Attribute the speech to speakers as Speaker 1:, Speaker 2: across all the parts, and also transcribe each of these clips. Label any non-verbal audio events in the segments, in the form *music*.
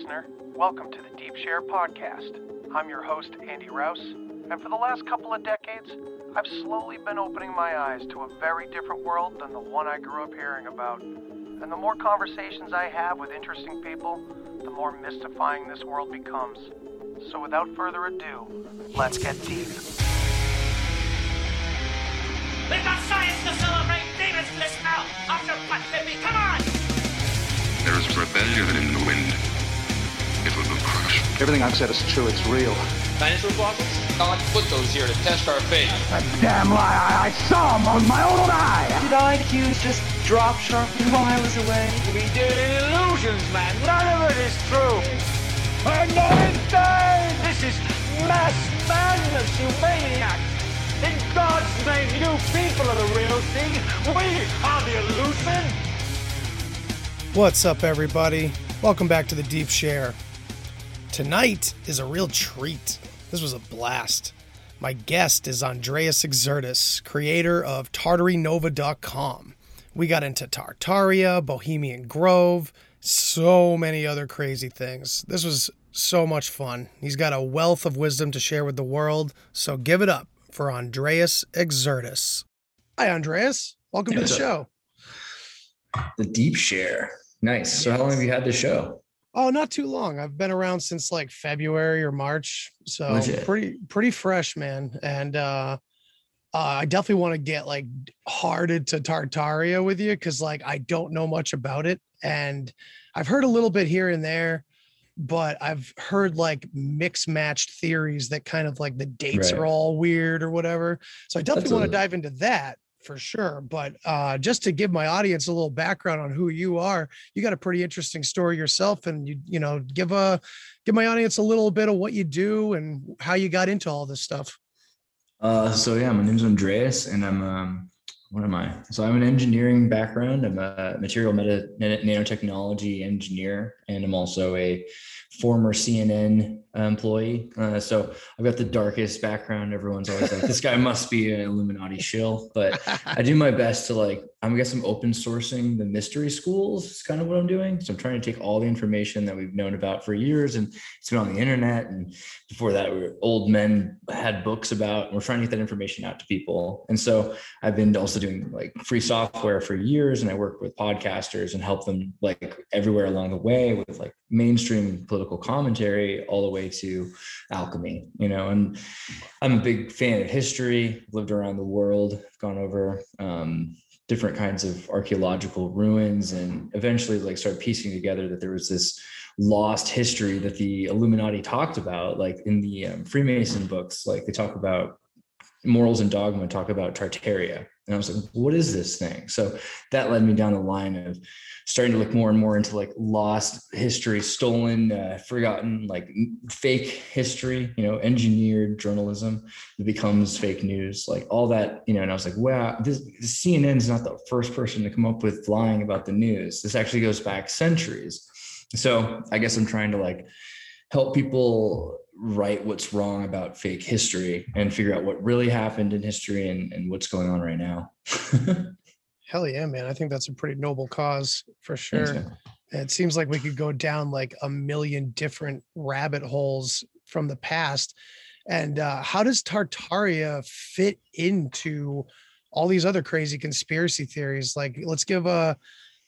Speaker 1: Listener. Welcome to the Deep Share Podcast. I'm your host, Andy Rouse, and for the last couple of decades, I've slowly been opening my eyes to a very different world than the one I grew up hearing about. And the more conversations I have with interesting people, the more mystifying this world becomes. So without further ado, let's get deep.
Speaker 2: We've got science to celebrate! Demons bliss now! After what, baby? Come on!
Speaker 3: There is rebellion in the wind.
Speaker 4: Everything I've said is true. It's real.
Speaker 5: Dinosaur fossils? God put those here to test our faith.
Speaker 4: A damn lie. I, I saw him with my own eye.
Speaker 6: Did IQs just drop sharply while I was away?
Speaker 2: We did illusions, man. None of it is true.
Speaker 4: I'm not insane.
Speaker 2: This is mass madness, you maniacs. In God's name, you people are the real thing. We are the illusion.
Speaker 7: What's up, everybody? Welcome back to the Deep Share. Tonight is a real treat. This was a blast. My guest is Andreas Xirtus, creator of TartaryNova.com. We got into Tartaria, Bohemian Grove, so many other crazy things. This was so much fun. He's got a wealth of wisdom to share with the world, so give it up for Andreas Xirtus. Hi, Andreas. Welcome to the show.
Speaker 8: The deep share. Nice. So, how long have you had the show?
Speaker 7: Oh, not too long. I've been around since like February or March, so
Speaker 8: Legit.
Speaker 7: pretty pretty fresh, man. And uh, uh I definitely want to get like hard to Tartaria with you because like I don't know much about it, and I've heard a little bit here and there, but I've heard like mix matched theories that kind of like the dates
Speaker 8: Right.
Speaker 7: are all weird or whatever. So I definitely want to dive into that for sure. But uh, just to give my audience a little background on who you are, you got a pretty interesting story yourself, and you you know give a give my audience a little bit of what you do and how you got into all this stuff.
Speaker 8: Uh, so yeah, my name's Andreas, and I'm um, what am I? So I'm an engineering background. I'm a material meta nanotechnology engineer, and I'm also a former CNN employee. Uh, so I've got the darkest background. Everyone's always like, "This guy must be an Illuminati shill," but I do my best to like. I'm guess I'm open sourcing the mystery schools. Is kind of what I'm doing. So I'm trying to take all the information that we've known about for years, and it's been on the internet. And before that, we old men had books about. And we're trying to get that information out to people. And so I've been also doing like free software for years, and I work with podcasters and help them like everywhere along the way with like mainstream political commentary all the way to alchemy. You know, and I'm a big fan of history. Lived around the world, gone over um, different kinds of archaeological ruins, and eventually like started piecing together that there was this lost history that the Illuminati talked about, like in the um, Freemason books. Like they talk about morals and dogma, talk about Tartaria, and I was like, what is this thing? So that led me down the line of starting to look more and more into like lost history, stolen, uh, forgotten, like fake history, you know, engineered journalism that becomes fake news, like all that, you know. And I was like, wow, this CNN is not the first person to come up with lying about the news. This actually goes back centuries. So I guess I'm trying to like help people write what's wrong about fake history and figure out what really happened in history and, and what's going on right now. *laughs*
Speaker 7: Hell yeah, man! I think that's a pretty noble cause for sure.
Speaker 8: man.
Speaker 7: It seems like we could go down like a million different rabbit holes from the past. And uh, how does Tartaria fit into all these other crazy conspiracy theories? Like, let's give a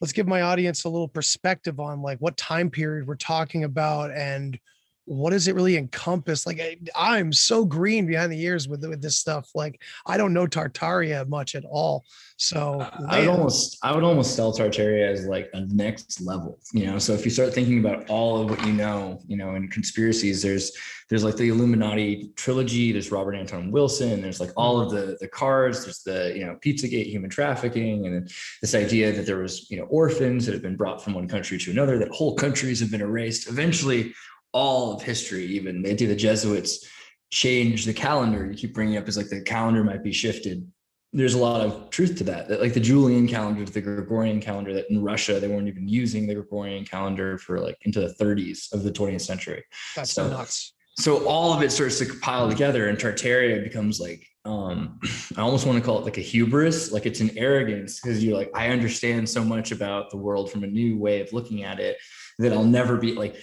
Speaker 7: let's give my audience a little perspective on like what time period we're talking about and what does it really encompass? Like I, am so green behind the ears with with this stuff. Like I don't know Tartaria much at all. So
Speaker 8: I would almost I would almost sell Tartaria as like a next level. You know, so if you start thinking about all of what you know, you know, in conspiracies, there's there's like the Illuminati trilogy. There's Robert Anton Wilson. There's like all of the the cards. There's the you know Pizzagate, human trafficking, and this idea that there was you know orphans that have been brought from one country to another. That whole countries have been erased. Eventually all of history, even they do the Jesuits change the calendar. You keep bringing up is like the calendar might be shifted. There's a lot of truth to that. That like the Julian calendar to the Gregorian calendar, that in Russia they weren't even using the Gregorian calendar for like into the 30s of the 20th century.
Speaker 7: That's so nuts.
Speaker 8: So all of it starts to pile together, and Tartaria becomes like um *clears throat* I almost want to call it like a hubris, like it's an arrogance because you're like, I understand so much about the world from a new way of looking at it that I'll never be like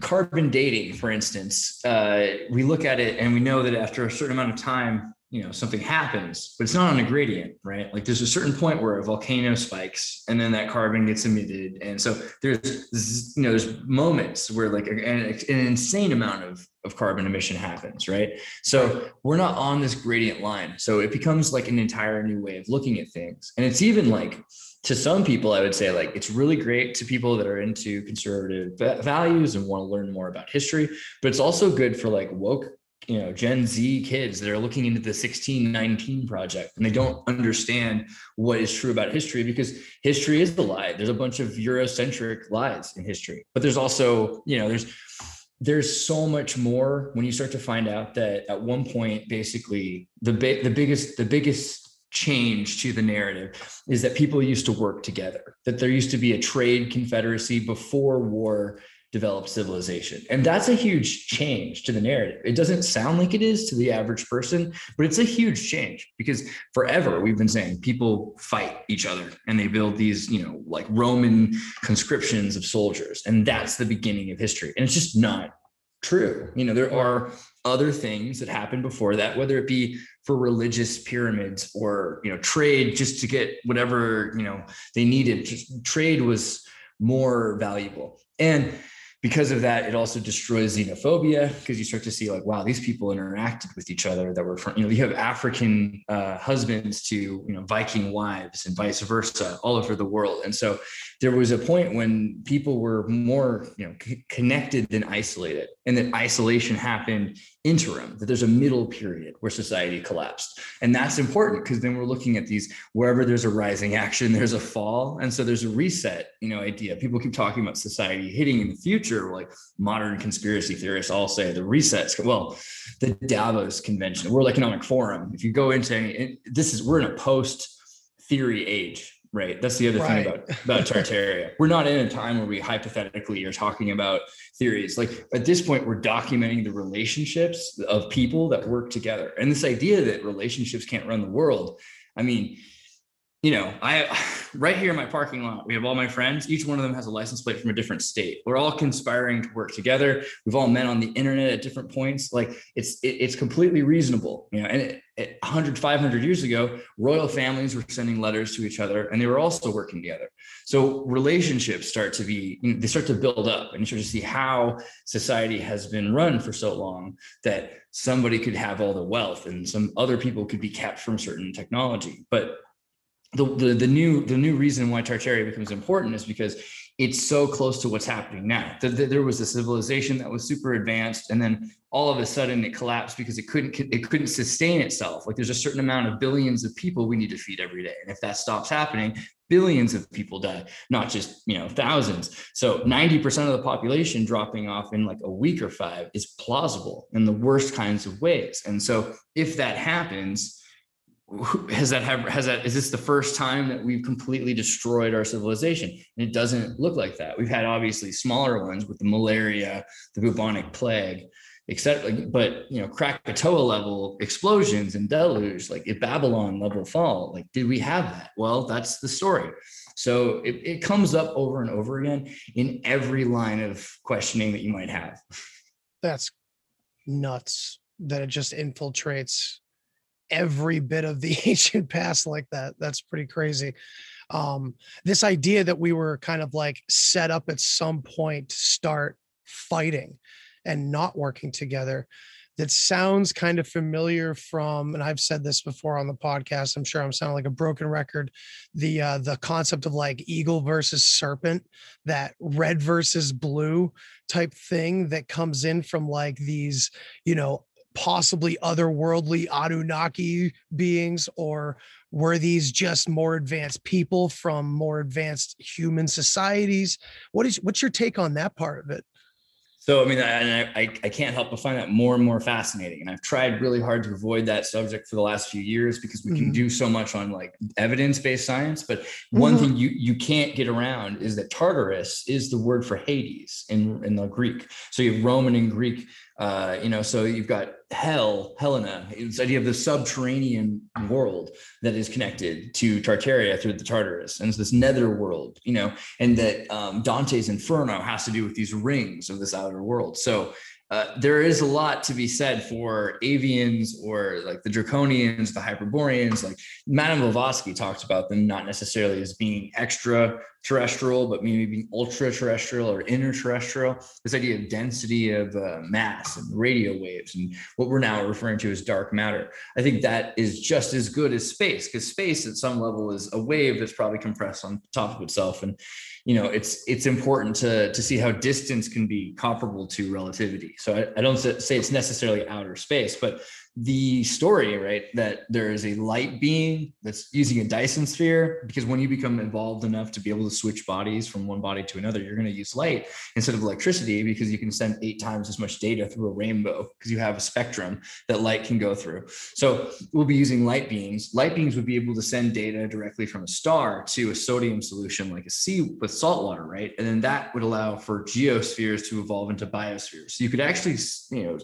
Speaker 8: carbon dating, for instance, uh, we look at it and we know that after a certain amount of time, you know, something happens, but it's not on a gradient, right? Like there's a certain point where a volcano spikes and then that carbon gets emitted. And so there's, you know, there's moments where like an, an insane amount of, of carbon emission happens, right? So we're not on this gradient line. So it becomes like an entire new way of looking at things. And it's even like, to some people, I would say like it's really great to people that are into conservative values and want to learn more about history, but it's also good for like woke, you know, Gen Z kids that are looking into the 1619 project and they don't understand what is true about history because history is the lie. There's a bunch of Eurocentric lies in history, but there's also, you know, there's there's so much more when you start to find out that at one point basically the the biggest the biggest change to the narrative is that people used to work together, that there used to be a trade confederacy before war developed civilization. And that's a huge change to the narrative. It doesn't sound like it is to the average person, but it's a huge change because forever we've been saying people fight each other and they build these, you know, like Roman conscriptions of soldiers. And that's the beginning of history. And it's just not true. You know, there are other things that happened before that, whether it be for religious pyramids or you know trade just to get whatever you know they needed. Just trade was more valuable, and because of that, it also destroys xenophobia because you start to see like, wow, these people interacted with each other that were from, you know, you have African uh, husbands to, you know, Viking wives and vice versa all over the world. And so there was a point when people were more, you know, c- connected than isolated and that isolation happened interim, that there's a middle period where society collapsed. And that's important because then we're looking at these wherever there's a rising action, *laughs* there's a fall. And so there's a reset, you know, idea. People keep talking about society hitting in the future, like modern conspiracy theorists all say the resets. Well, the Davos convention, World Economic Forum, if you go into any, this is, we're in a post theory age right? That's the other right. thing about about Tartaria. we're not in a time where we hypothetically are talking about theories. Like at this point, we're documenting the relationships of people that work together, and this idea that relationships can't run the world. I mean, you know, I *sighs* right here in my parking lot, we have all my friends. Each one of them has a license plate from a different state. We're all conspiring to work together. We've all met on the internet at different points. Like it's it, it's completely reasonable, you know. And it, it, 100, 500 years ago, royal families were sending letters to each other, and they were also working together. So relationships start to be you know, they start to build up, and you start to see how society has been run for so long that somebody could have all the wealth and some other people could be kept from certain technology, but the, the, the new the new reason why Tartaria becomes important is because it's so close to what's happening now. The, the, there was a civilization that was super advanced, and then all of a sudden it collapsed because it couldn't it couldn't sustain itself. Like there's a certain amount of billions of people we need to feed every day, and if that stops happening, billions of people die, not just you know thousands. So 90% of the population dropping off in like a week or five is plausible in the worst kinds of ways. And so if that happens has that have has that is this the first time that we've completely destroyed our civilization? And it doesn't look like that. We've had obviously smaller ones with the malaria the bubonic plague etc but you know krakatoa level explosions and deluge like a babylon level fall like did we have that? Well that's the story. So it, it comes up over and over again in every line of questioning that you might have.
Speaker 7: That's nuts that it just infiltrates every bit of the *laughs* ancient past like that. That's pretty crazy. um, this idea that we were kind of like set up at some point to start fighting and not working together that sounds kind of familiar from and i've said this before on the podcast i'm sure i'm sounding like a broken record the uh the concept of like eagle versus serpent that red versus blue type thing that comes in from like these you know possibly otherworldly anunnaki beings or were these just more advanced people from more advanced human societies what is what's your take on that part of it
Speaker 8: so I mean, I, I, I can't help but find that more and more fascinating. And I've tried really hard to avoid that subject for the last few years because we mm-hmm. can do so much on like evidence-based science. But one mm-hmm. thing you you can't get around is that Tartarus is the word for Hades in in the Greek. So you have Roman and Greek uh, you know, so you've got hell, Helena, this idea of the subterranean world that is connected to Tartaria through the Tartarus, and it's this nether world, you know, and that um, Dante's Inferno has to do with these rings of this outer world. So uh, there is a lot to be said for avians or like the draconians, the hyperboreans. Like Madame Blavatsky talked about them not necessarily as being extra terrestrial, but maybe being ultra terrestrial or interterrestrial. This idea of density of uh, mass and radio waves and what we're now referring to as dark matter. I think that is just as good as space because space at some level is a wave that's probably compressed on top of itself. And you know it's it's important to to see how distance can be comparable to relativity so I, I, don't say it's necessarily outer space but the story, right? That there is a light being that's using a Dyson sphere because when you become involved enough to be able to switch bodies from one body to another, you're going to use light instead of electricity because you can send eight times as much data through a rainbow because you have a spectrum that light can go through. So we'll be using light beings. Light beings would be able to send data directly from a star to a sodium solution like a sea with salt water, right? And then that would allow for geospheres to evolve into biospheres. So you could actually, you know,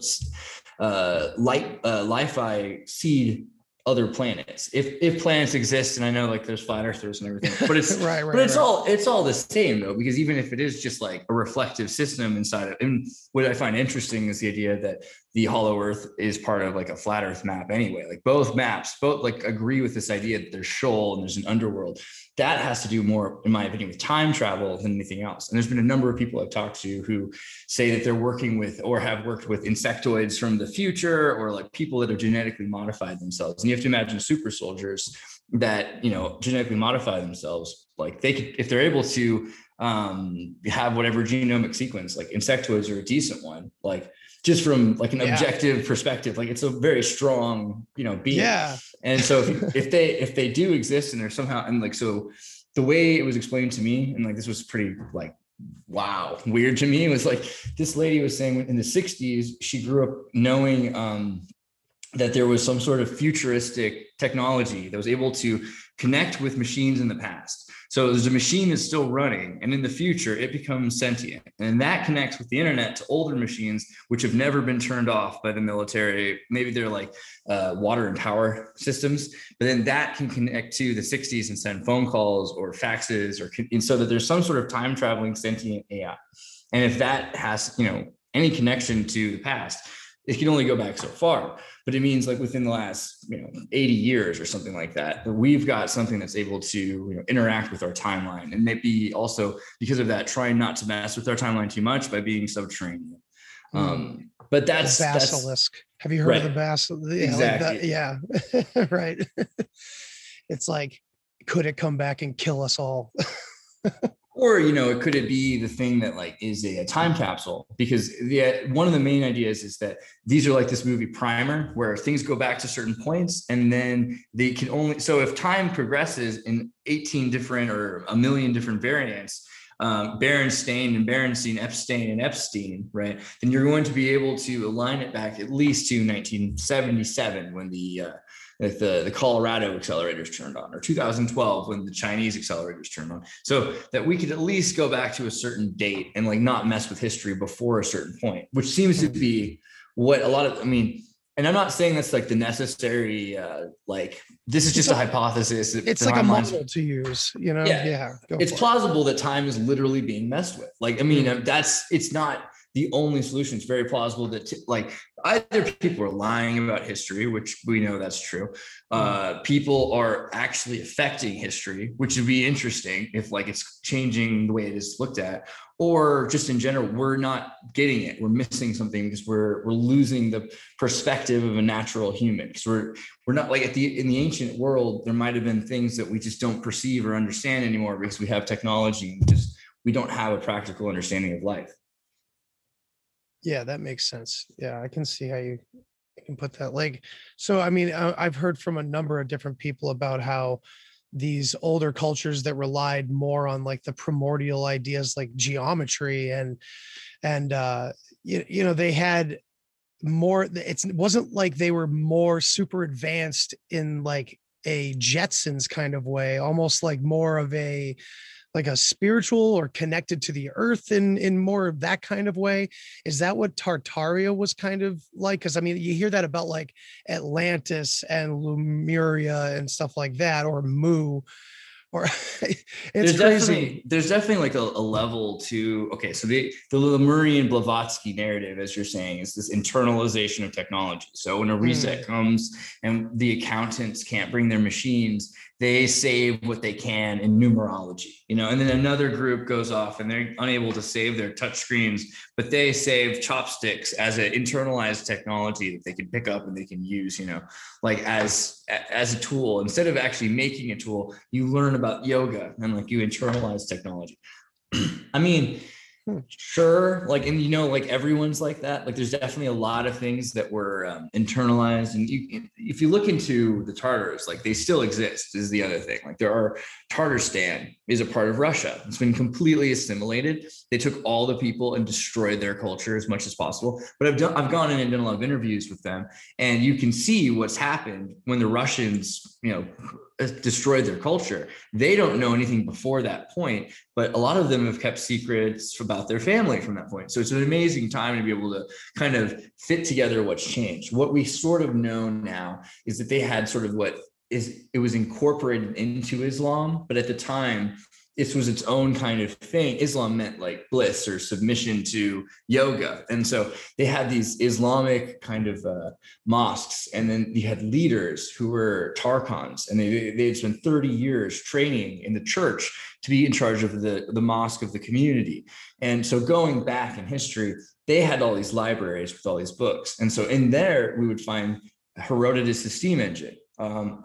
Speaker 8: uh, light uh, li-fi seed other planets. If if planets exist and i know like there's flat earthers and everything but it's *laughs* right, right but it's right. all it's all the same though because even if it is just like a reflective system inside of and what i find interesting is the idea that the hollow earth is part of like a flat earth map anyway. Like both maps both like agree with this idea that there's Sheol and there's an underworld that has to do more in my opinion with time travel than anything else. And there's been a number of people i've talked to who say that they're working with or have worked with insectoids from the future or like people that have genetically modified themselves. And you have to imagine super soldiers that you know genetically modify themselves. Like they could if they're able to um, have whatever genomic sequence like insectoids are a decent one like just from like an yeah. objective perspective like it's a very strong you know being
Speaker 7: yeah
Speaker 8: and so if, if they if they do exist and they're somehow and like so the way it was explained to me and like this was pretty like wow weird to me was like this lady was saying in the 60s she grew up knowing um that there was some sort of futuristic technology that was able to connect with machines in the past so there's a machine that's still running, and in the future, it becomes sentient. And that connects with the internet to older machines, which have never been turned off by the military. Maybe they're like uh, water and power systems, but then that can connect to the 60s and send phone calls or faxes, or and so that there's some sort of time traveling sentient AI. And if that has, you know, any connection to the past, it can only go back so far but it means like within the last you know 80 years or something like that that we've got something that's able to you know interact with our timeline and maybe also because of that trying not to mess with our timeline too much by being subterranean mm. um but that's
Speaker 7: the basilisk that's, have you heard right. of the basilisk yeah,
Speaker 8: exactly.
Speaker 7: Like *laughs* yeah right *laughs* it's like could it come back and kill us all *laughs*
Speaker 8: or you know it could it be the thing that like is a, a, time capsule because the one of the main ideas is that these are like this movie primer where things go back to certain points and then they can only so if time progresses in 18 different or a million different variants um, Berenstain and Berenstein, Epstein and Epstein, right? Then you're going to be able to align it back at least to 1977 when the uh, like the, the Colorado accelerators turned on, or 2012 when the Chinese accelerators turned on. So that we could at least go back to a certain date and like not mess with history before a certain point, which seems to be what a lot of, I mean, and I'm not saying that's like the necessary, uh, like this is just a, a, hypothesis.
Speaker 7: It's like a model to use, you know? Yeah. yeah
Speaker 8: it's plausible it. that time is literally being messed with. Like, I mean, mm-hmm. that's, it's not, the only solution. It's very plausible that t- like either people are lying about history, which we know that's true. Uh, people are actually affecting history, which would be interesting if like it's changing the way it is looked at, or just in general, we're not getting it. We're missing something because we're we're losing the perspective of a natural human. Because we're we're not like at the in the ancient world, there might have been things that we just don't perceive or understand anymore because we have technology and just we don't have a practical understanding of life.
Speaker 7: Yeah, that makes sense. Yeah, I can see how you can put that. Like, so I mean, I've heard from a number of different people about how these older cultures that relied more on like the primordial ideas like geometry and and uh you, you know they had more it's, it wasn't like they were more super advanced in like a jetsons kind of way almost like more of a like a spiritual or connected to the earth in in more of that kind of way is that what tartaria was kind of like because i mean you hear that about like atlantis and lemuria and stuff like that or mu or *laughs* it's
Speaker 8: there's
Speaker 7: crazy.
Speaker 8: definitely there's definitely like a, a, level to okay so the the lemurian blavatsky narrative as you're saying is this internalization of technology so when a reset mm. comes and the accountants can't bring their machines they save what they can in numerology you know and then another group goes off and they're unable to save their touch screens but they save chopsticks as an internalized technology that they can pick up and they can use you know like as as a tool. Instead of actually making a tool you learn about yoga and like you internalize technology. *clears throat* I mean sure like and you know like everyone's like that like there's definitely a lot of things that were um, internalized and you, if you look into the tartars like they still exist is the other thing like there are tartarstan is a part of russia it's been completely assimilated they took all the people and destroyed their culture as much as possible but i've done i've gone in and done a lot of interviews with them and you can see what's happened when the russians you know Uh, destroyed their culture. They don't know anything before that point, but a lot of them have kept secrets about their family from that point. So it's an amazing time to be able to kind of fit together what's changed. What we sort of know now is that they had sort of what is it was incorporated into Islam, but at the time this was its own kind of thing. Islam meant like bliss or submission to yoga. And so they had these Islamic kind of uh, mosques. And then you had leaders who were Tarkans, and they, they had spent 30 years training in the church to be in charge of the, the mosque of the community. And so going back in history, they had all these libraries with all these books. And so in there, we would find Herodotus' steam engine, um,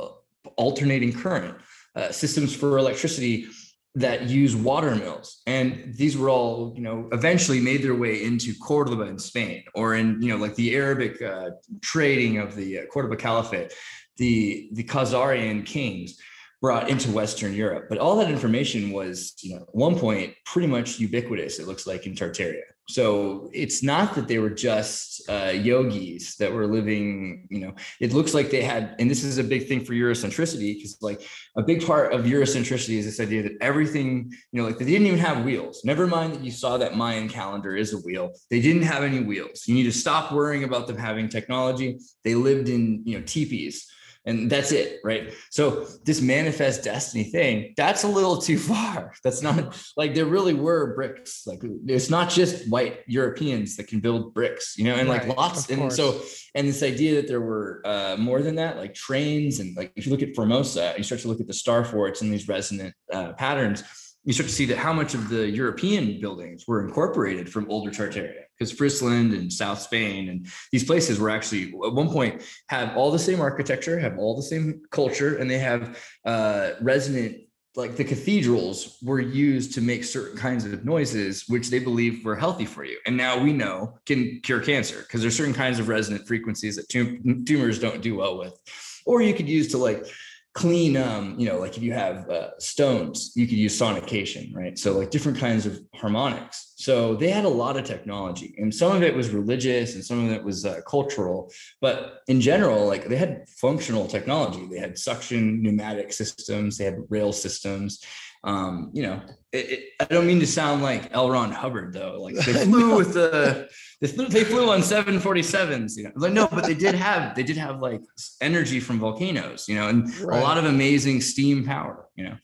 Speaker 8: alternating current, uh, systems for electricity that use water mills and these were all you know eventually made their way into cordoba in spain or in you know like the arabic uh, trading of the uh, cordoba caliphate the the khazarian kings brought into western europe. But all that information was you know at one point pretty much ubiquitous it looks like in tartaria so it's not that they were just uh, yogis that were living, you know, it looks like they had, and this is a big thing for Eurocentricity, because like a big part of Eurocentricity is this idea that everything, you know, like they didn't even have wheels. Never mind that you saw that Mayan calendar is a wheel. They didn't have any wheels. You need to stop worrying about them having technology. They lived in, you know, teepees and that's it right? So this manifest destiny thing that's a little too *laughs* far. That's not like there really were bricks. Like it's not just white europeans that can build bricks you know and right, like lots and so and this idea that there were uh, more than that like trains and like if you look at formosa you start to look at the star forts and these resonant uh, patterns you start to see that how much of the European buildings were incorporated from older Tartaria, because Frisland and South Spain and these places were actually at one point have all the same architecture, have all the same culture, and they have uh, resonant like the cathedrals were used to make certain kinds of noises which they believe were healthy for you. And now we know can cure cancer because there's certain kinds of resonant frequencies that tum- tumors don't do well with. Or you could use to like clean um you know like if you have uh, stones you could use sonication right? So like different kinds of harmonics so they had a lot of technology and some of it was religious and some of it was uh, cultural but in general like they had functional technology they had suction pneumatic systems they had rail systems um, you know, it, it, I don't mean to sound like L. Ron Hubbard though. Like they *laughs* flew with the they flew, they flew on 747s. You know, like no, but they did have they did have like energy from volcanoes. You know, and right. a lot of amazing steam power. You know.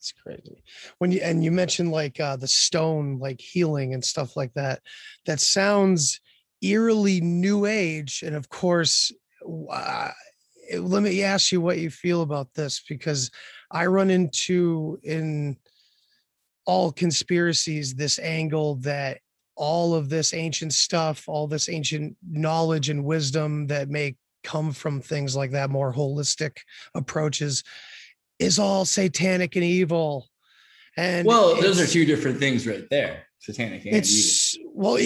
Speaker 7: It's crazy. When you and you mentioned like uh the stone like healing and stuff like that. That sounds eerily new age and of course uh, let me ask you what you feel about this because I run into in all conspiracies this angle that all of this ancient stuff, all this ancient knowledge and wisdom that may come from things like that, more holistic approaches, is all satanic and evil. And
Speaker 8: well, those are two different things right there satanic and
Speaker 7: it's evil. well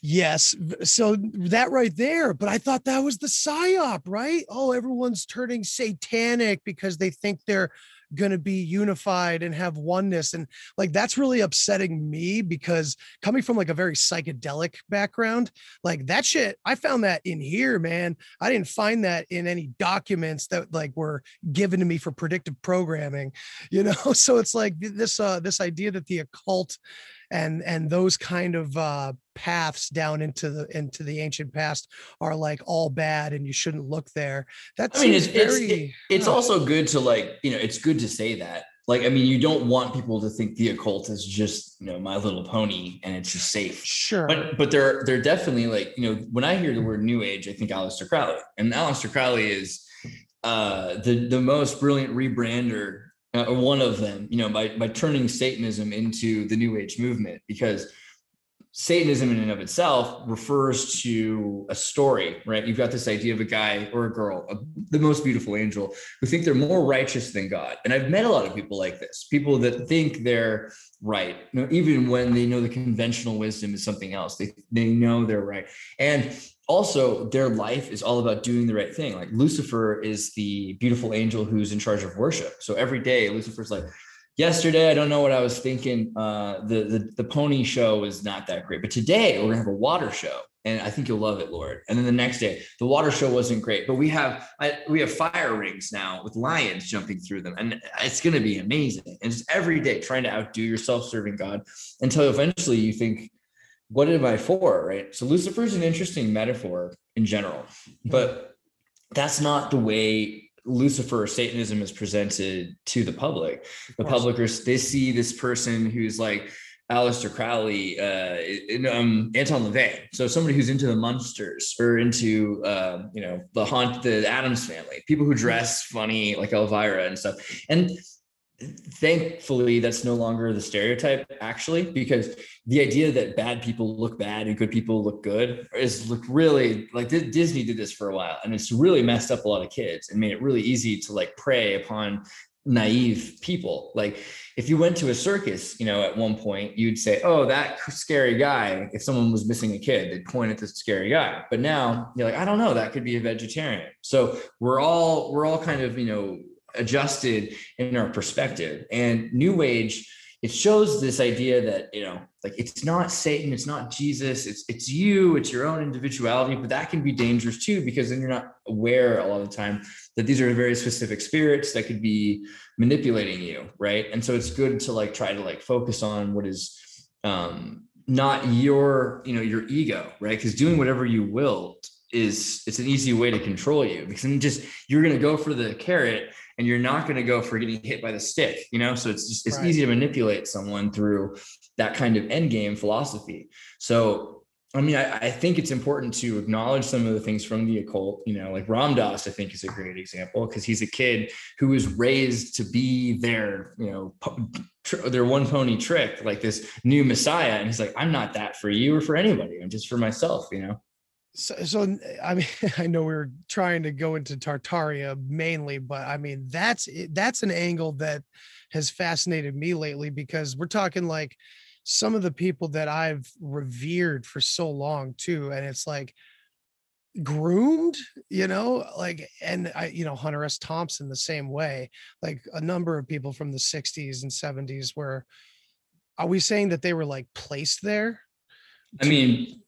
Speaker 7: yes so that right there but i thought that was the psyop right oh everyone's turning satanic because they think they're going to be unified and have oneness and like that's really upsetting me because coming from like a very psychedelic background like that shit i found that in here man. I didn't find that in any documents that like were given to me for predictive programming *laughs* you know? So it's like this uh this idea that the occult and and those kind of uh paths down into the into the ancient past are like all bad and you shouldn't look there. That's
Speaker 8: i mean it's very, it's, it's also good to like you know it's good to say that. Like i mean you don't want people to think the occult is just you know my little pony and it's just safe.
Speaker 7: Sure.
Speaker 8: But but they're they're definitely like you know when i hear the word new age i think Aleister Crowley. And Aleister Crowley is uh the the most brilliant rebrander uh, one of them, you know, by by turning Satanism into the New Age movement, because Satanism in and of itself refers to a story, right? You've got this idea of a guy or a girl, a, the most beautiful angel, who think they're more righteous than God. And I've met a lot of people like this, people that think they're right, you know, even when they know the conventional wisdom is something else. They they know they're right, and also their life is all about doing the right thing like lucifer is the beautiful angel who's in charge of worship so every day lucifer's like yesterday i don't know what i was thinking uh, the, the the pony show is not that great but today we're gonna have a water show and i think you'll love it lord and then the next day the water show wasn't great but we have I, we have fire rings now with lions jumping through them and it's gonna be amazing and just every day trying to outdo yourself serving god until eventually you think what am I for? Right. So Lucifer is an interesting metaphor in general, but that's not the way Lucifer or Satanism is presented to the public. The public they see this person who's like Aleister Crowley, uh, um, Anton LaVey. So somebody who's into the monsters or into, uh, you know, the haunt, the Addams family, people who dress funny like Elvira and stuff. And thankfully that's no longer the stereotype actually because the idea that bad people look bad and good people look good is look really like disney did this for a while and it's really messed up a lot of kids and made it really easy to like prey upon naive people. Like if you went to a circus you know at one point you'd say oh that scary guy if someone was missing a kid they'd point at the scary guy. But now you're like i don't know that could be a vegetarian. So we're all we're all kind of you know adjusted in our perspective. And New Age, it shows this idea that you know, like it's not Satan, it's not Jesus, it's it's you, it's your own individuality. But that can be dangerous too, because then you're not aware a lot of the time that these are very specific spirits that could be manipulating you, right? And so it's good to like try to like focus on what is um not your you know your ego right because doing whatever you will is it's an easy way to control you because then just you're going to go for the carrot and you're not going to go for getting hit by the stick, you know? So it's just, it's right. easy to manipulate someone through that kind of end game philosophy. So, I mean, I, I, think it's important to acknowledge some of the things from the occult, you know, like Ram Dass, I think is a great example because he's a kid who was raised to be their, you know, their one pony trick, like this new messiah. And he's like, I'm not that for you or for anybody. I'm just for myself, you know?
Speaker 7: So, so I mean, *laughs* I know we are trying to go into Tartaria mainly, but I mean that's that's an angle that has fascinated me lately because we're talking like some of the people that I've revered for so long too, and it's like groomed, you know, like and I, you know, Hunter S. Thompson the same way, like a number of people from the 60s and 70s where are we saying that they were like placed there?
Speaker 8: I mean,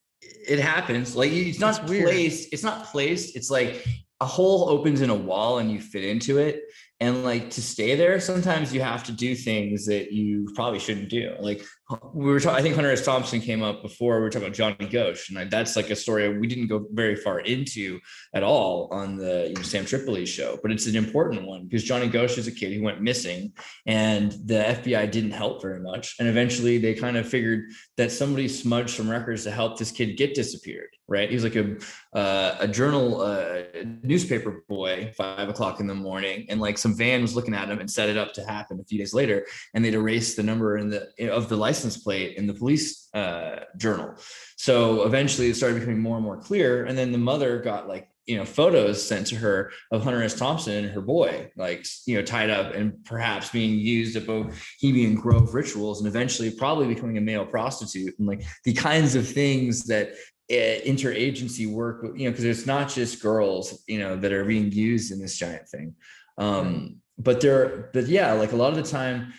Speaker 8: it happens. Like it's not placed. It's not placed. It's like a hole opens in a wall and you fit into it. And like to stay there, sometimes you have to do things that you probably shouldn't do. Like we were talking, I think Hunter S. Thompson came up before we were talking about Johnny Gosch, and that's like a story we didn't go very far into at all on the you know, Sam Tripoli show, but it's an important one because Johnny Gosch is a kid who went missing, and the FBI didn't help very much, and eventually they kind of figured that somebody smudged some records to help this kid get disappeared. Right? He was like a uh, a journal uh, newspaper boy, five o'clock in the morning, and like some van was looking at him and set it up to happen a few days later, and they'd erased the number in the of the license license plate in the police uh, journal. So eventually it started becoming more and more clear. And then the mother got like, you know, photos sent to her of Hunter S. Thompson and her boy, like, you know, tied up and perhaps being used at Bohemian Grove rituals and eventually probably becoming a male prostitute and like the kinds of things that uh, interagency work, you know, because it's not just girls, you know, that are being used in this giant thing. Um, but there, but yeah, like a lot of the time,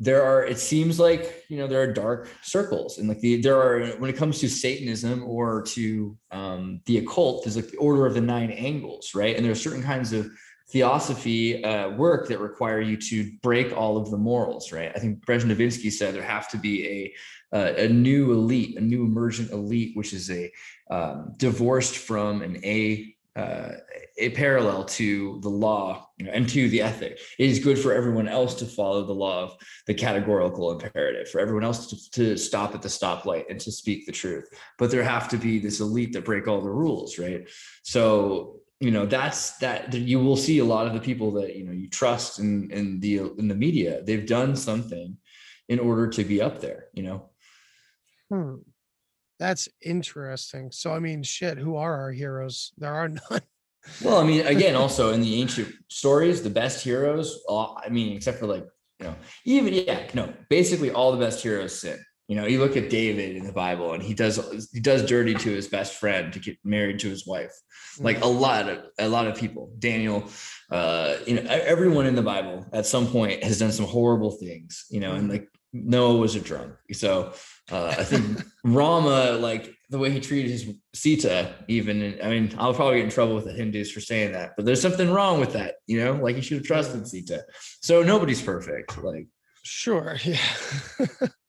Speaker 8: there are it seems like you know there are dark circles and like the there are when it comes to satanism or to um the occult there's like the order of the nine angles right? And there are certain kinds of theosophy uh, work that require you to break all of the morals right? I think brzezinski said there have to be a uh, a new elite a new emergent elite which is a um, divorced from an a uh, a parallel to the law and to the ethic. It is good for everyone else to follow the law of the categorical imperative, for everyone else to, to stop at the stoplight and to speak the truth. But there have to be this elite that break all the rules, right? So you know that's that you will see a lot of the people that you know you trust in in the in the media they've done something in order to be up there you know
Speaker 7: hmm. That's interesting. So I mean, shit, who are our heroes? There are *laughs* none.
Speaker 8: Well, I mean, again, also in the ancient stories, the best heroes, uh, I mean, except for like, you know, even yeah, no, basically all the best heroes sin. You know, you look at David in the Bible and he does he does dirty to his best friend to get married to his wife. Like a mm-hmm. lot of a lot of people. Daniel, uh, you know, everyone in the Bible at some point has done some horrible things, you know, and like Noah was a drunk. So uh, I think *laughs* Rama, like the way he treated his Sita, even, I mean, I'll probably get in trouble with the Hindus for saying that, but there's something wrong with that, you know, like he should have trusted Sita. So nobody's perfect. Like,
Speaker 7: sure. *laughs*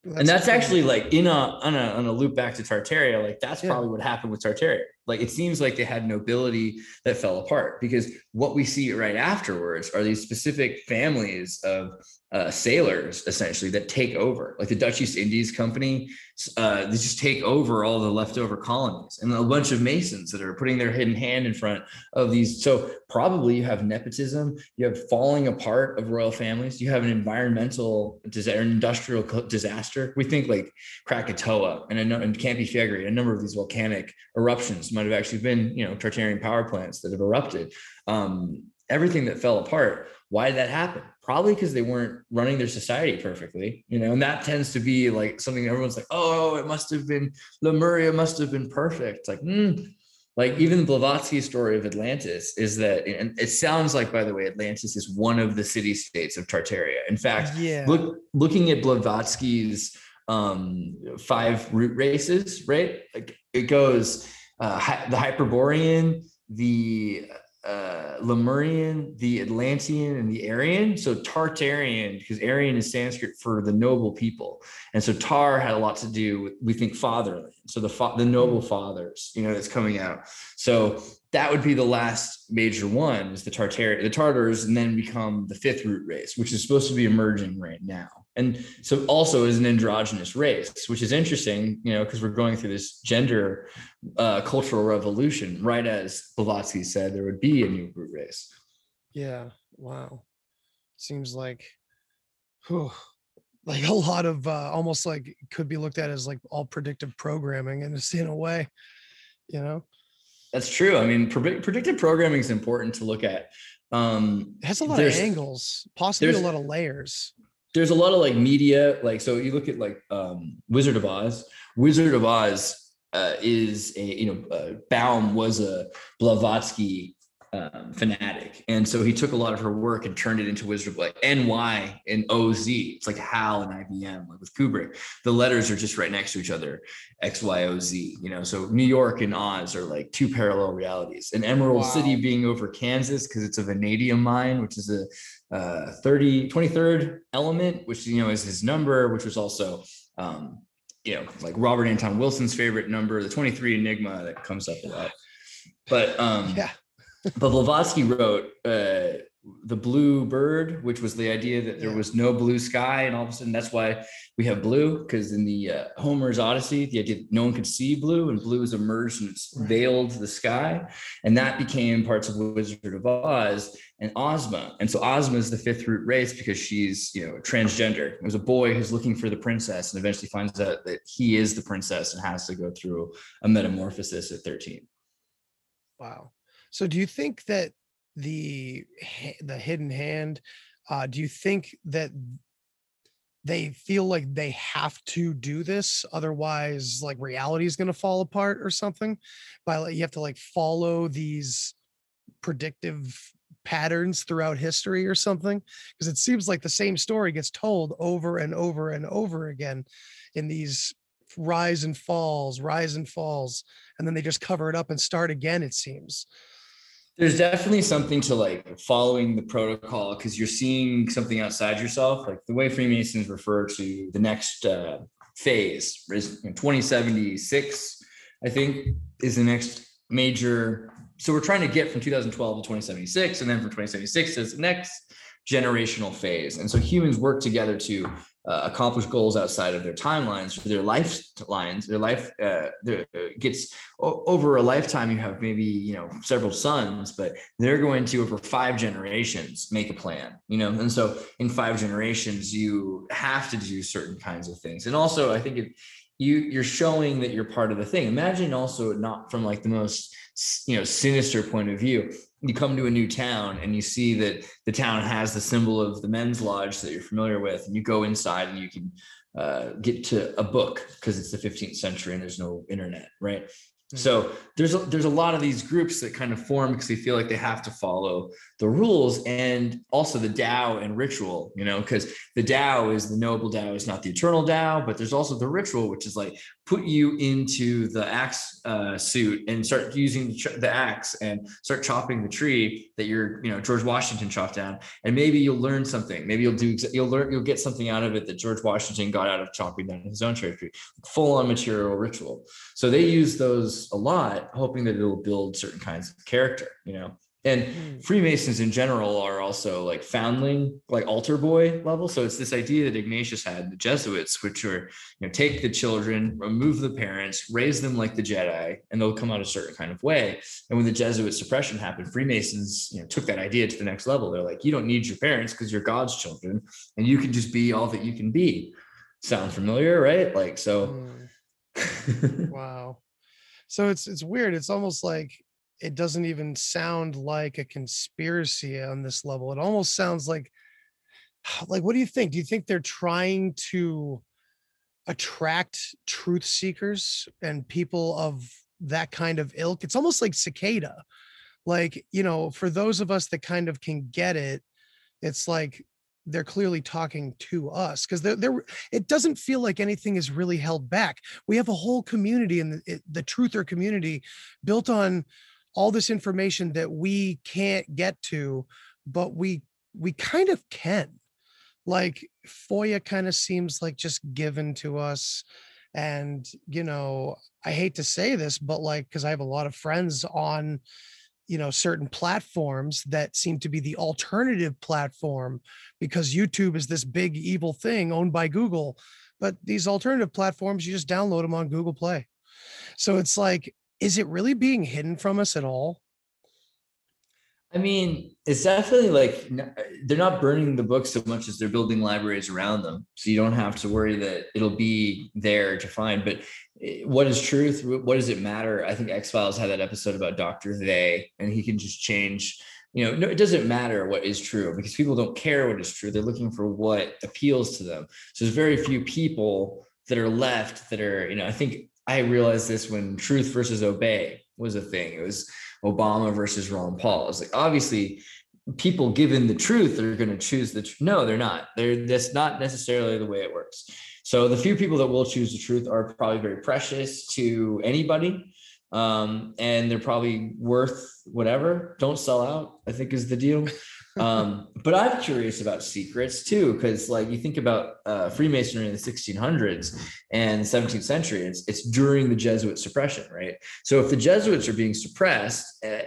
Speaker 7: Yeah.
Speaker 8: and that's actually like in a on a on a loop back to Tartaria, like that's yeah. probably what happened with Tartaria. Like it seems like they had nobility that fell apart because what we see right afterwards are these specific families of uh, sailors essentially that take over, like the Dutch East Indies Company. Uh, they just take over all the leftover colonies and a bunch of Masons that are putting their hidden hand in front of these. So probably you have nepotism, you have falling apart of royal families, you have an environmental disaster, an industrial disaster. We think like Krakatoa and, a, and Campi Flegrei, a number of these volcanic eruptions might have actually been, you know, Tartarian power plants that have erupted. Um, everything that fell apart. Why did that happen? Probably because they weren't running their society perfectly, you know, and that tends to be like something everyone's like, oh, it must have been Lemuria must have been perfect. Like, mm. like even Blavatsky's story of Atlantis is that, and it sounds like, by the way, Atlantis is one of the city states of Tartaria. In fact, yeah. look, looking at Blavatsky's um, five root races, right? Like it goes uh, the Hyperborean, the uh, Lemurian, the Atlantean, and the Aryan. So Tartarian, because Aryan is Sanskrit for the noble people, and so Tar had a lot to do with we think fatherland. So the fa- the noble fathers, you know, that's coming out. So that would be the last major one is the Tartar the Tartars, and then become the fifth root race, which is supposed to be emerging right now. And so also is an androgynous race, which is interesting, you know, because we're going through this gender uh, cultural revolution, right as Blavatsky said, there would be a new root race.
Speaker 7: Yeah. Wow. Seems like, whew, like a lot of uh, almost like could be looked at as like all predictive programming in a, in a way, you know.
Speaker 8: That's true. I mean, pre- predictive programming is important to look at. Um,
Speaker 7: it has a lot of angles, possibly a lot of layers.
Speaker 8: There's a lot of like media, like so. You look at like um, Wizard of Oz. Wizard of Oz uh, is a you know uh, Baum was a Blavatsky um, fanatic. And so he took a lot of her work and turned it into Wizard of like NY and OZ. It's like HAL and IBM, like with Kubrick. The letters are just right next to each other, X, Y, O, Z, you know. So New York and Oz are like two parallel realities. And Emerald wow. City being over Kansas because it's a vanadium mine, which is a uh, 30, 23rd element, which, you know, is his number, which was also, um, you know, like Robert Anton Wilson's favorite number, the 23 Enigma that comes up a lot. But um,
Speaker 7: yeah
Speaker 8: but Blavatsky wrote uh, the blue bird, which was the idea that there was no blue sky, and all of a sudden that's why we have blue. Because in the uh, Homer's Odyssey, the idea that no one could see blue, and blue has emerged and it's veiled the sky, and that became parts of Wizard of Oz and Ozma. And so Ozma is the fifth root race because she's you know transgender. There's a boy who's looking for the princess, and eventually finds out that he is the princess and has to go through a metamorphosis at 13.
Speaker 7: Wow. So do you think that the the hidden hand uh do you think that they feel like they have to do this otherwise like reality is going to fall apart or something? By like you have to like follow these predictive patterns throughout history or something? Because it seems like the same story gets told over and over and over again in these rise and falls rise and falls and then they just cover it up and start again it seems
Speaker 8: there's definitely something to like following the protocol because you're seeing something outside yourself. Like the way Freemasons refer to the next uh, phase is 2076, I think, is the next major. So we're trying to get from 2012 to 2076, and then from 2076 is the next generational phase. And so humans work together to uh, accomplish goals outside of their timelines their lifelines their life uh, their, uh, gets over a lifetime you have maybe you know several sons but they're going to over five generations make a plan you know? And so in five generations you have to do certain kinds of things. And also i think it, you you're showing that you're part of the thing. Imagine also not from like the most you know sinister point of view you come to a new town and you see that the town has the symbol of the men's lodge that you're familiar with and you go inside and you can uh, get to a book because it's the 15th century and there's no internet right? So there's a, there's a lot of these groups that kind of form because they feel like they have to follow the rules and also the Tao and ritual, you know, because the Tao is the noble Tao is not the eternal Tao, but there's also the ritual, which is like put you into the axe uh, suit and start using the axe and start chopping the tree that you're, you know, George Washington chopped down, and maybe you'll learn something. Maybe you'll do you'll learn you'll get something out of it that George Washington got out of chopping down his own tree. Full on material ritual. So they use those a lot, hoping that it'll build certain kinds of character. You know, and hmm. freemasons in general are also like foundling like altar boy level. So it's this idea that ignatius had the jesuits which are you know take the children remove the parents raise them like the jedi and they'll come out a certain kind of way. And when the jesuit suppression happened freemasons you know took that idea to the next level. They're like you don't need your parents because you're god's children and you can just be all that you can be. Sound familiar right? Like so
Speaker 7: mm. *laughs* wow. So it's it's weird. It's almost like it doesn't even sound like a conspiracy on this level. It almost sounds like *sighs* like what do you think? Do you think they're trying to attract truth seekers and people of that kind of ilk? It's almost like cicada. Like, you know, for those of us that kind of can get it, it's like they're clearly talking to us because they're, they're it doesn't feel like anything is really held back we have a whole community and the, the truther community built on all this information that we can't get to but we we kind of can. Like foia kind of seems like just given to us. And you know i hate to say this but like because i have a lot of friends on you know certain platforms that seem to be the alternative platform because youtube is this big evil thing owned by google. But these alternative platforms you just download them on google play. So it's like is it really being hidden from us at all?
Speaker 8: I mean, it's definitely like they're not burning the books so much as they're building libraries around them. So you don't have to worry that it'll be there to find. But eh, what is truth? What does it matter? I think X Files had that episode about Dr. They, and he can just change. You know, no, it doesn't matter what is true because people don't care what is true. They're looking for what appeals to them. So there's very few people that are left that are, you know, I think I realized this when truth versus obey was a thing. It was Obama versus Ron Paul. It's like obviously people given the truth are going to choose the. No, they're not. They're that's not necessarily the way it works. So the few people that will choose the truth are probably very precious to anybody. Um, and they're probably worth whatever. Don't sell out, I think is the deal. *laughs* um, but I'm curious about secrets too, because like you think about uh, Freemasonry in the 1600s and 17th century, it's, it's during the Jesuit suppression, right? So if the Jesuits are being suppressed, uh,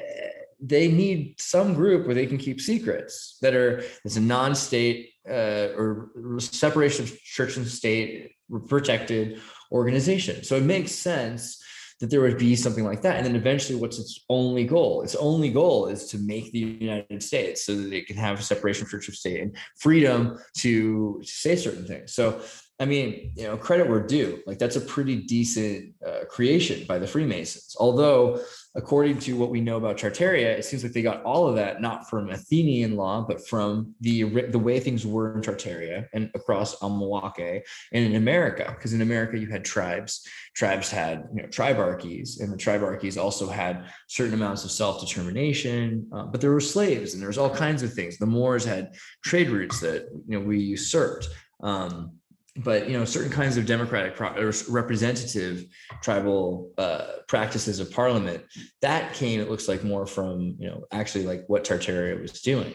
Speaker 8: they need some group where they can keep secrets that are it's a non-state uh, or separation of church and state protected organization. So it makes sense that there would be something like that. And then eventually, what's its only goal? Its only goal is to make the United States so that it can have a separation of church of state and freedom to say certain things. So I mean, you know, credit where due. Like that's a pretty decent uh, creation by the Freemasons. Although, according to what we know about Tartaria, it seems like they got all of that not from Athenian law, but from the the way things were in Tartaria and across Almawake and in America. Because in America, you had tribes. Tribes had you know tribarchies, and the tribarchies also had certain amounts of self determination. Uh, but there were slaves, and there was all kinds of things. The Moors had trade routes that you know we usurped. Um, but you know certain kinds of democratic pro- or representative tribal uh, practices of parliament that came it looks like more from you know actually like what tartaria was doing.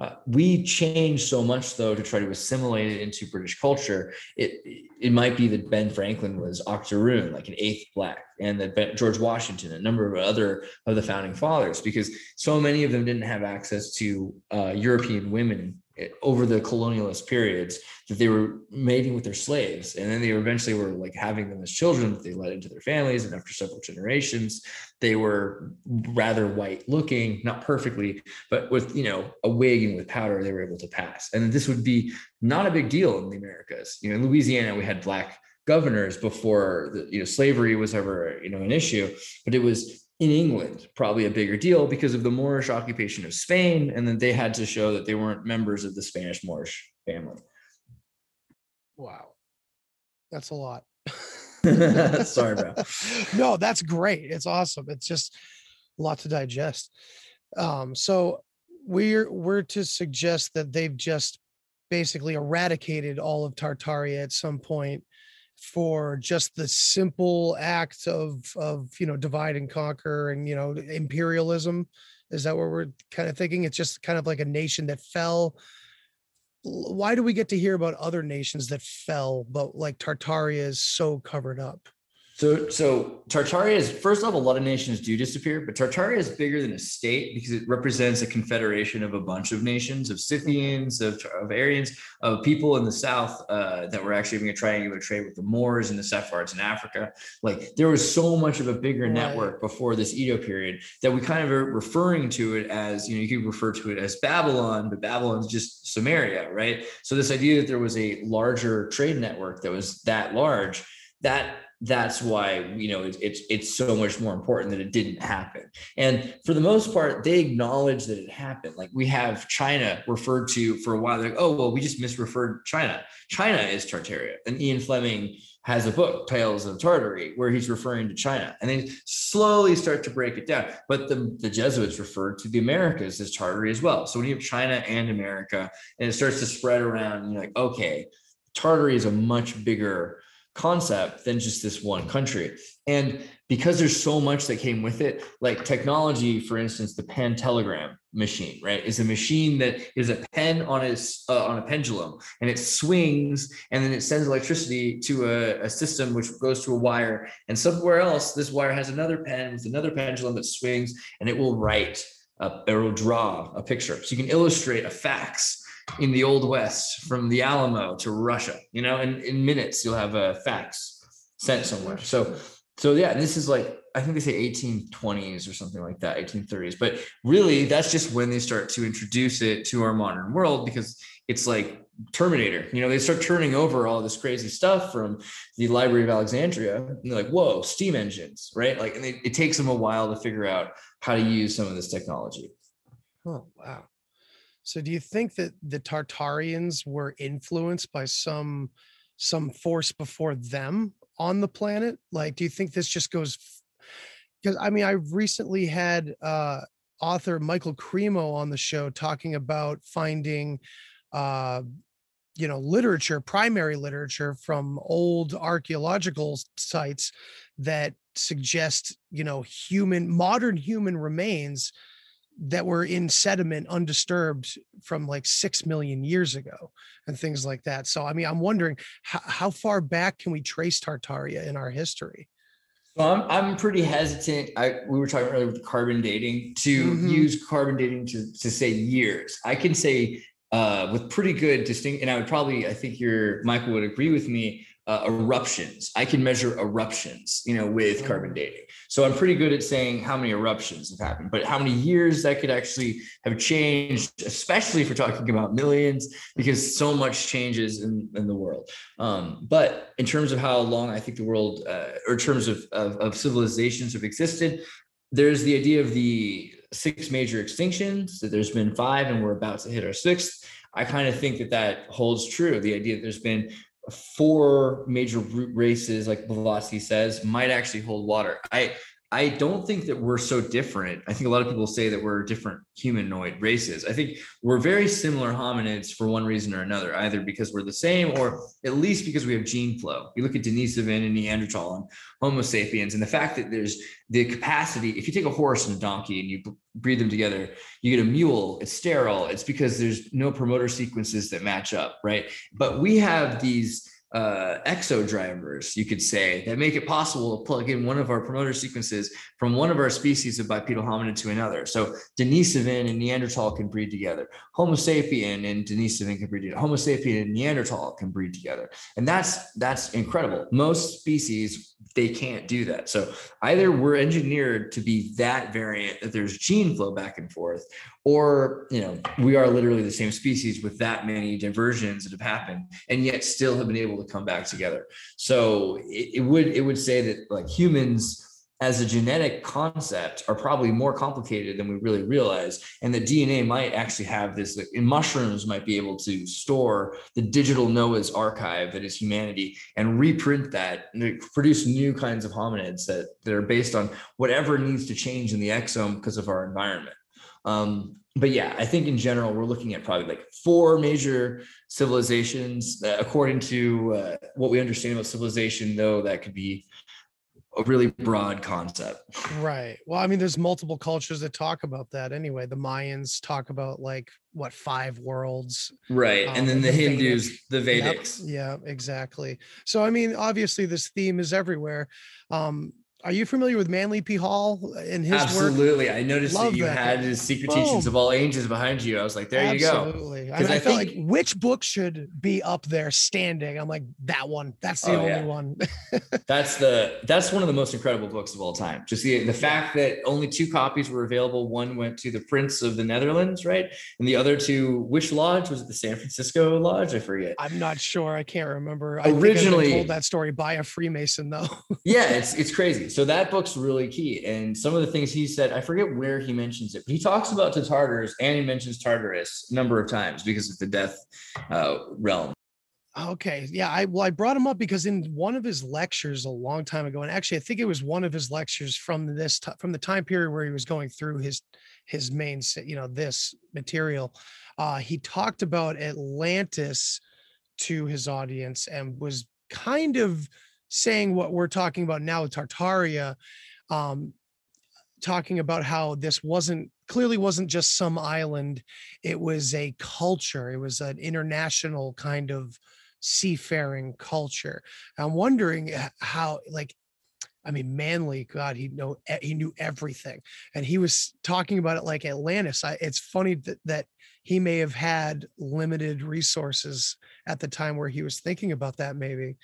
Speaker 8: Uh, we changed so much though to try to assimilate it into british culture. It it might be that ben franklin was octoroon like an eighth black and that ben, george washington a number of other of the founding fathers because so many of them didn't have access to uh, european women over the colonialist periods that they were mating with their slaves. And then they eventually were like having them as children that they led into their families. And after several generations they were rather white looking not perfectly but with you know a wig and with powder they were able to pass. And this would be not a big deal in the americas. You know in louisiana we had black governors before the, you know slavery was ever you know an issue but it was in England, probably a bigger deal because of the Moorish occupation of Spain. And then they had to show that they weren't members of the Spanish Moorish family.
Speaker 7: Wow. That's a lot. *laughs*
Speaker 8: Sorry, bro. *laughs*
Speaker 7: no, that's great. It's awesome. It's just a lot to digest. Um, so we're we're to suggest that they've just basically eradicated all of Tartaria at some point for just the simple act of of you know divide and conquer and you know imperialism? Is that what we're kind of thinking? It's just kind of like a nation that fell. Why do we get to hear about other nations that fell but like tartaria is so covered up
Speaker 8: so, so Tartaria is first off, a lot of nations do disappear, but Tartaria is bigger than a state because it represents a confederation of a bunch of nations, of Scythians, of, of Aryans, of people in the south uh, that were actually having a triangular trade with the Moors and the Sephards in Africa. Like there was so much of a bigger right. network before this Edo period that we kind of are referring to it as, you know, you could refer to it as Babylon, but Babylon's just Samaria, right? So this idea that there was a larger trade network that was that large, that that's why you know it's, it's it's so much more important that it didn't happen. And for the most part they acknowledge that it happened. Like we have china referred to for a while like oh well we just misreferred china. China is tartaria and ian fleming has a book tales of tartary where he's referring to china and they slowly start to break it down. But the, the jesuits refer to the americas as tartary as well. So when you have china and america and it starts to spread around you're like okay tartary is a much bigger concept than just this one country. And because there's so much that came with it, like technology, for instance, the pantelegraph machine, right, is a machine that is a pen on a, uh, on a pendulum and it swings and then it sends electricity to a, a system which goes to a wire. And somewhere else, this wire has another pen with another pendulum that swings and it will write, a, it will draw a picture. So you can illustrate a fax in the old west from the Alamo to Russia, you know, and in minutes you'll have a fax sent somewhere. So, so yeah, this is like, I think they say 1820s or something like that, 1830s, but really that's just when they start to introduce it to our modern world because it's like Terminator, you know, they start turning over all this crazy stuff from the Library of Alexandria and they're like, whoa, steam engines, right? Like, and it takes them a while to figure out how to use some of this technology.
Speaker 7: Oh, wow. So do you think that the Tartarians were influenced by some some force before them on the planet? Like, do you think this just goes? Because I mean, I recently had uh, author Michael Cremo on the show talking about finding, uh, you know, literature, primary literature from old archaeological sites that suggest, you know, human, modern human remains that were in sediment undisturbed from like six million years ago and things like that. So, I mean, I'm wondering how, how far back can we trace Tartaria in our history?
Speaker 8: So I'm, I'm pretty hesitant. I, we were talking earlier with carbon dating to mm-hmm. use carbon dating to, to say years. I can say uh, with pretty good distinct, and I would probably, I think your Michael would agree with me uh, eruptions. I can measure eruptions, you know, with carbon dating. So I'm pretty good at saying how many eruptions have happened, but how many years that could actually have changed, especially if we're talking about millions, because so much changes in, in the world. Um, but in terms of how long I think the world, uh, or in terms of, of, of civilizations have existed, there's the idea of the six major extinctions that there's been five and we're about to hit our sixth. I kind of think that that holds true. The idea that there's been four major root races, like Blavatsky says, might actually hold water. I I don't think that we're so different. I think a lot of people say that we're different humanoid races. I think we're very similar hominids for one reason or another, either because we're the same or at least because we have gene flow. You look at Denisovan and Neanderthal and Homo sapiens, and the fact that there's the capacity, if you take a horse and a donkey and you breed them together, you get a mule, it's sterile. It's because there's no promoter sequences that match up, right? But we have these uh, exo drivers, you could say, that make it possible to plug in one of our promoter sequences from one of our species of bipedal hominid to another. So Denisovan and Neanderthal can breed together. Homo sapien and Denisovan can breed together. Homo sapien and Neanderthal can breed together. And that's that's incredible. Most species they can't do that. So either we're engineered to be that variant that there's gene flow back and forth, or you know we are literally the same species with that many diversions that have happened and yet still have been able to come back together so it, it would it would say that like humans as a genetic concept are probably more complicated than we really realize and the dna might actually have this in mushrooms might be able to store the digital noah's archive that is humanity and reprint that and produce new kinds of hominids that, that are based on whatever needs to change in the exome because of our environment um, but yeah, I think in general, we're looking at probably like four major civilizations. Uh, according to uh, what we understand about civilization, though, that could be a really broad concept.
Speaker 7: Right. Well, I mean, there's multiple cultures that talk about that anyway. The Mayans talk about like what five worlds.
Speaker 8: Right. Um, and then the, the Hindus, Vedic. the Vedics.
Speaker 7: Yep. Yeah, exactly. So, I mean, obviously, this theme is everywhere. Um, are you familiar with Manly P. Hall and his
Speaker 8: Absolutely.
Speaker 7: work?
Speaker 8: I noticed Love that you that had his Secret Boom. Teachings of All Ages behind you. I was like, there
Speaker 7: Absolutely.
Speaker 8: you
Speaker 7: go. Absolutely. I, I, I felt think... like which book should be up there standing? I'm like, that one. That's the oh, only yeah. one. *laughs*
Speaker 8: that's the that's one of the most incredible books of all time. Just the, the fact that only two copies were available. One went to the Prince of the Netherlands, right? And the other to which lodge? Was it the San Francisco Lodge? I forget.
Speaker 7: I'm not sure. I can't remember.
Speaker 8: Originally
Speaker 7: I told that story by a Freemason though. *laughs*
Speaker 8: yeah, it's it's crazy. So that book's really key. And some of the things he said, I forget where he mentions it, but he talks about the Tartars and he mentions Tartarus a number of times because of the death uh, realm.
Speaker 7: Okay. Yeah. I well, I brought him up because in one of his lectures a long time ago, and actually I think it was one of his lectures from this t- from the time period where he was going through his his main you know this material. Uh, he talked about Atlantis to his audience and was kind of saying what we're talking about now with Tartaria um, talking about how this wasn't clearly wasn't just some island. It was a culture. It was an international kind of seafaring culture. I'm wondering how like i mean manly god he know he knew everything. And he was talking about it like atlantis. I, it's funny that, that he may have had limited resources at the time where he was thinking about that maybe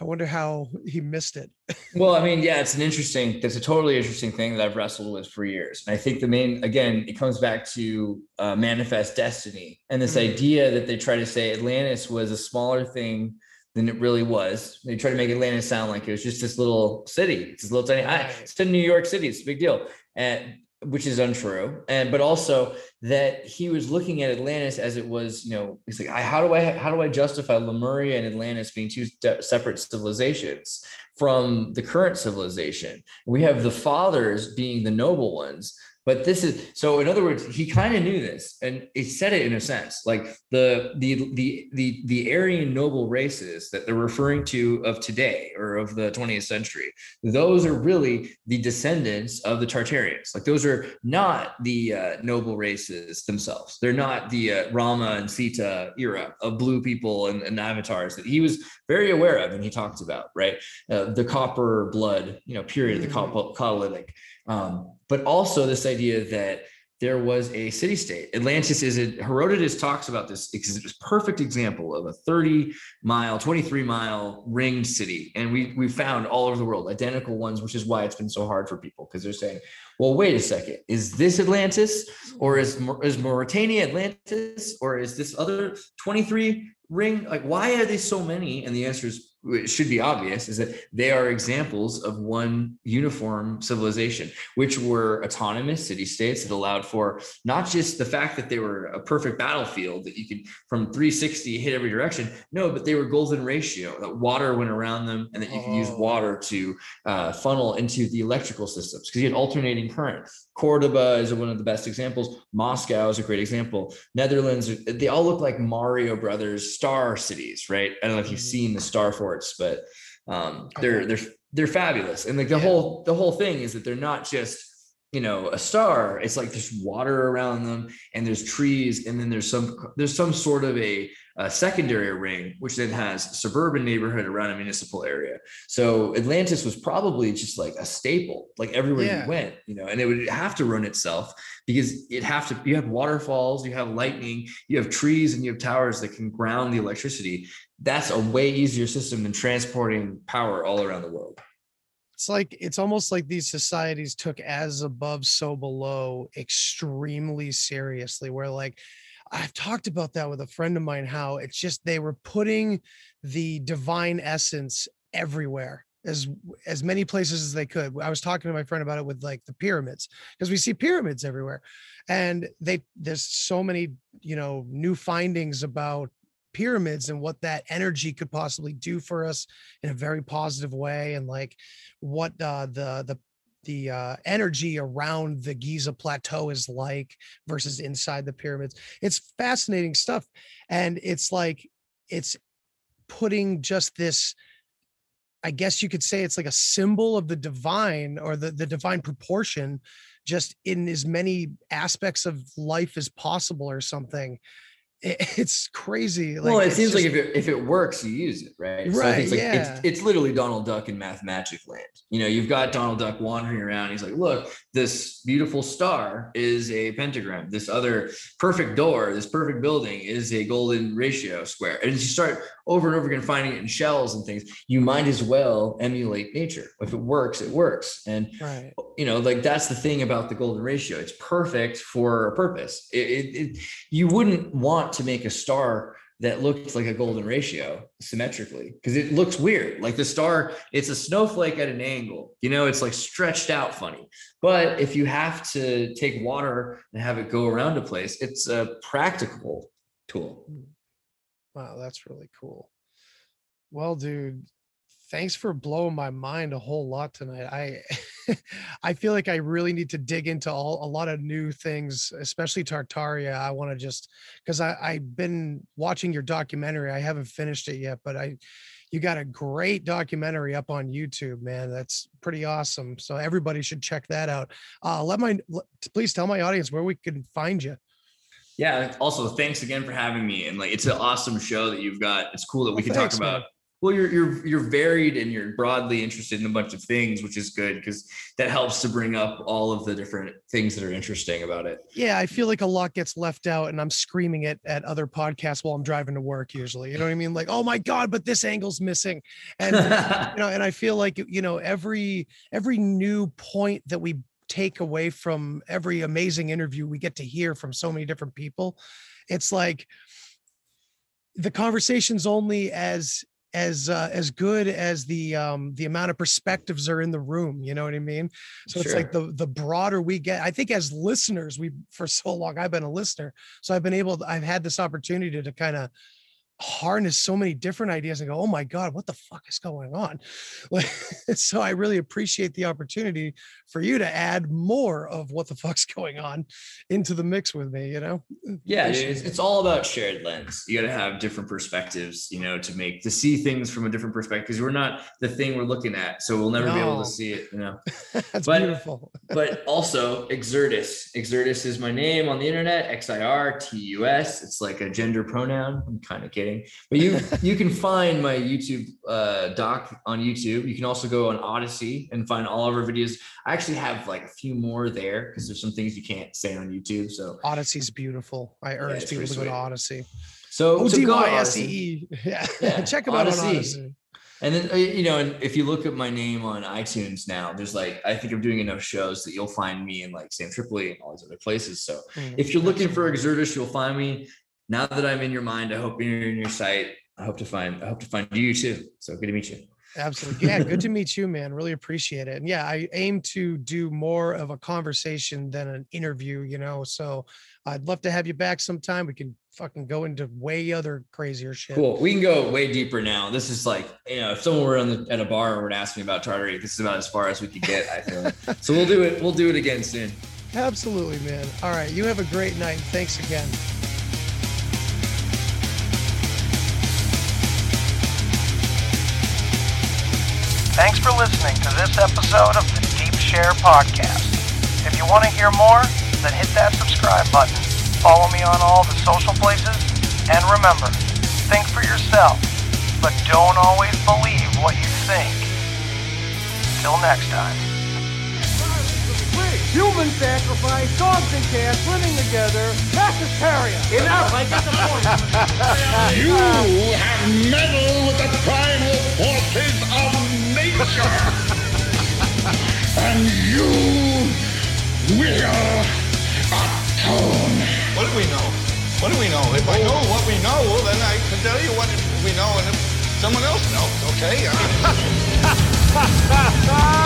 Speaker 7: I wonder how he missed it.
Speaker 8: well, I *laughs* mean, yeah, it's an interesting, that's a totally interesting thing that I've wrestled with for years. And I think the main, again, it comes back to uh, manifest destiny and this mm-hmm. idea that they try to say Atlantis was a smaller thing than it really was. They try to make Atlantis sound like it was just this little city. It's this little tiny, it's in New York City. It's a big deal. And which is untrue. And but also that he was looking at atlantis as it was you know he's like I, how do i how do i justify lemuria and atlantis being two separate civilizations from the current civilization? We have the fathers being the noble ones but this is so in other words he kind of knew this and he said it in a sense like the the the the the aryan noble races that they're referring to of today or of the 20th century those are really the descendants of the tartarians. Like those are not the uh, noble races themselves. They're not the uh, rama and sita era of blue people and, and, avatars that he was very aware of and he talked about right? Uh, the copper blood you know period mm-hmm. the Catalytic um, but also this idea that there was a city state. Atlantis is it, Herodotus talks about this because it's a perfect example of a 30 mile, 23 mile ringed city. And we we found all over the world identical ones, which is why it's been so hard for people because they're saying, well, wait a second, is this Atlantis or is, is Mauritania Atlantis or is this other 23 ring? Like, why are they so many? And the answer is it should be obvious is that they are examples of one uniform civilization, which were autonomous city states that allowed for not just the fact that they were a perfect battlefield that you could from 360 hit every direction, no, but they were golden ratio that water went around them and that you could use oh. water to uh, funnel into the electrical systems because you had alternating current. Cordoba is one of the best examples. Moscow is a great example. Netherlands, they all look like Mario Brothers star cities, right? I don't know if you've mm-hmm. seen the Star Forts, but um, they're they're they're fabulous. And like the yeah. whole the whole thing is that they're not just you know a star. It's like there's water around them, and there's trees, and then there's some there's some sort of a a secondary ring, which then has suburban neighborhood around a municipal area. So Atlantis was probably just like a staple, like everywhere yeah. you went, you know, and it would have to run itself because it have to, you have waterfalls, you have lightning, you have trees and you have towers that can ground the electricity. That's a way easier system than transporting power all around the world.
Speaker 7: It's like it's almost like these societies took as above, so below extremely seriously, where like I've talked about that with a friend of mine, how it's just they were putting the divine essence everywhere as as many places as they could. I was talking to my friend about it with like the pyramids because we see pyramids everywhere, and they there's so many you know new findings about pyramids and what that energy could possibly do for us in a very positive way and like what uh, the the the uh, energy around the Giza plateau is like versus inside the pyramids. It's fascinating stuff. And it's like, it's putting just this, I guess you could say it's like a symbol of the divine or the, the divine proportion just in as many aspects of life as possible or something *laughs* it's crazy.
Speaker 8: Like, well, it seems just, like if it if it works, you use it, right?
Speaker 7: Right. So
Speaker 8: it's
Speaker 7: like yeah.
Speaker 8: it's, it's literally Donald Duck in Mathmagic Land. You know, you've got Donald Duck wandering around. He's like, look, this beautiful star is a pentagram. This other perfect door, this perfect building is a golden ratio square. And as you start over and over again finding it in shells and things, you might as well emulate nature. If it works, it works. And right. you know, like that's the thing about the golden ratio. It's perfect for a purpose. It, it, it you wouldn't want to make a star that looks like a golden ratio symmetrically because it looks weird. Like the star, it's a snowflake at an angle. You know, it's like stretched out funny. But if you have to take water and have it go around a place, it's a practical tool. Hmm.
Speaker 7: Wow, that's really cool. Well, dude, thanks for blowing my mind a whole lot tonight. I *laughs* I feel like I really need to dig into all a lot of new things, especially Tartaria. I want to just because I I've been watching your documentary. I haven't finished it yet, but I you got a great documentary up on YouTube, man. That's pretty awesome. So everybody should check that out. Uh, let my please tell my audience where we can find you.
Speaker 8: Yeah. Also, thanks again for having me. And like, it's an awesome show that you've got. It's cool that we can thanks, talk about. Man well you're you're you're varied and you're broadly interested in a bunch of things which is good because that helps to bring up all of the different things that are interesting about it.
Speaker 7: Yeah i feel like a lot gets left out and i'm screaming it at other podcasts while i'm driving to work usually you know what i mean? Like oh my god but this angle's missing. And you *laughs* know and i feel like you know every every new point that we take away from every amazing interview we get to hear from so many different people it's like the conversation's only as as uh, as good as the um the amount of perspectives are in the room you know what i mean so sure. it's like the the broader we get i think as listeners we for so long i've been a listener so i've been able to, i've had this opportunity to kind of harness so many different ideas and go, oh my God, what the fuck is going on? *laughs* so I really appreciate the opportunity for you to add more of what the fuck's going on into the mix with me, you know?
Speaker 8: Yeah, it's, it's all about shared lens. You got to have different perspectives, you know, to make to see things from a different perspective because we're not the thing we're looking at. So we'll never no. be able to see it, you know. *laughs*
Speaker 7: That's
Speaker 8: but,
Speaker 7: beautiful. *laughs*
Speaker 8: but also Xirtus. Xirtus is my name on the internet, X I R T U S. It's like a gender pronoun. I'm kind of But you *laughs* you can find my YouTube uh, doc on YouTube. You can also go on Odysee and find all of our videos. I actually have like a few more there because there's some things you can't say on YouTube. So
Speaker 7: Odysee's beautiful. I urge yeah, people to go to Odysee.
Speaker 8: So
Speaker 7: O D Y S E E. *laughs* Yeah, check them out on Odysee.
Speaker 8: And then uh, you know, and if you look at my name on iTunes now, there's like I think I'm doing enough shows that you'll find me in like Sam Tripoli and all these other places. So mm, if you're looking for Xirtus, you'll find me now that I'm in your mind, I hope you're in your sight. I hope to find I hope to find you too. So good to meet you.
Speaker 7: Absolutely. Yeah, good to meet you, man. Really appreciate it. And yeah, I aim to do more of a conversation than an interview, you know. So I'd love to have you back sometime. We can fucking go into way other crazier shit.
Speaker 8: Cool. We can go way deeper now. This is like, you know, if someone were on the, at a bar and would ask me about Tartary, this is about as far as we could get, I feel. so we'll do it. We'll do it again soon.
Speaker 7: Absolutely, man. All right. You have a great night. Thanks again.
Speaker 1: Listening to this episode of the Deep Share Podcast. If you want to hear more, then hit that subscribe button. Follow me on all the social places. And remember, think for yourself, but don't always believe what you think. Till next time.
Speaker 4: Human sacrifice, dogs and cats living together, mass hysteria. Enough, I get the point. *laughs*
Speaker 9: you have meddled
Speaker 10: If I know what we know, then I can tell you what we know, and if someone else knows, okay? I mean... *laughs*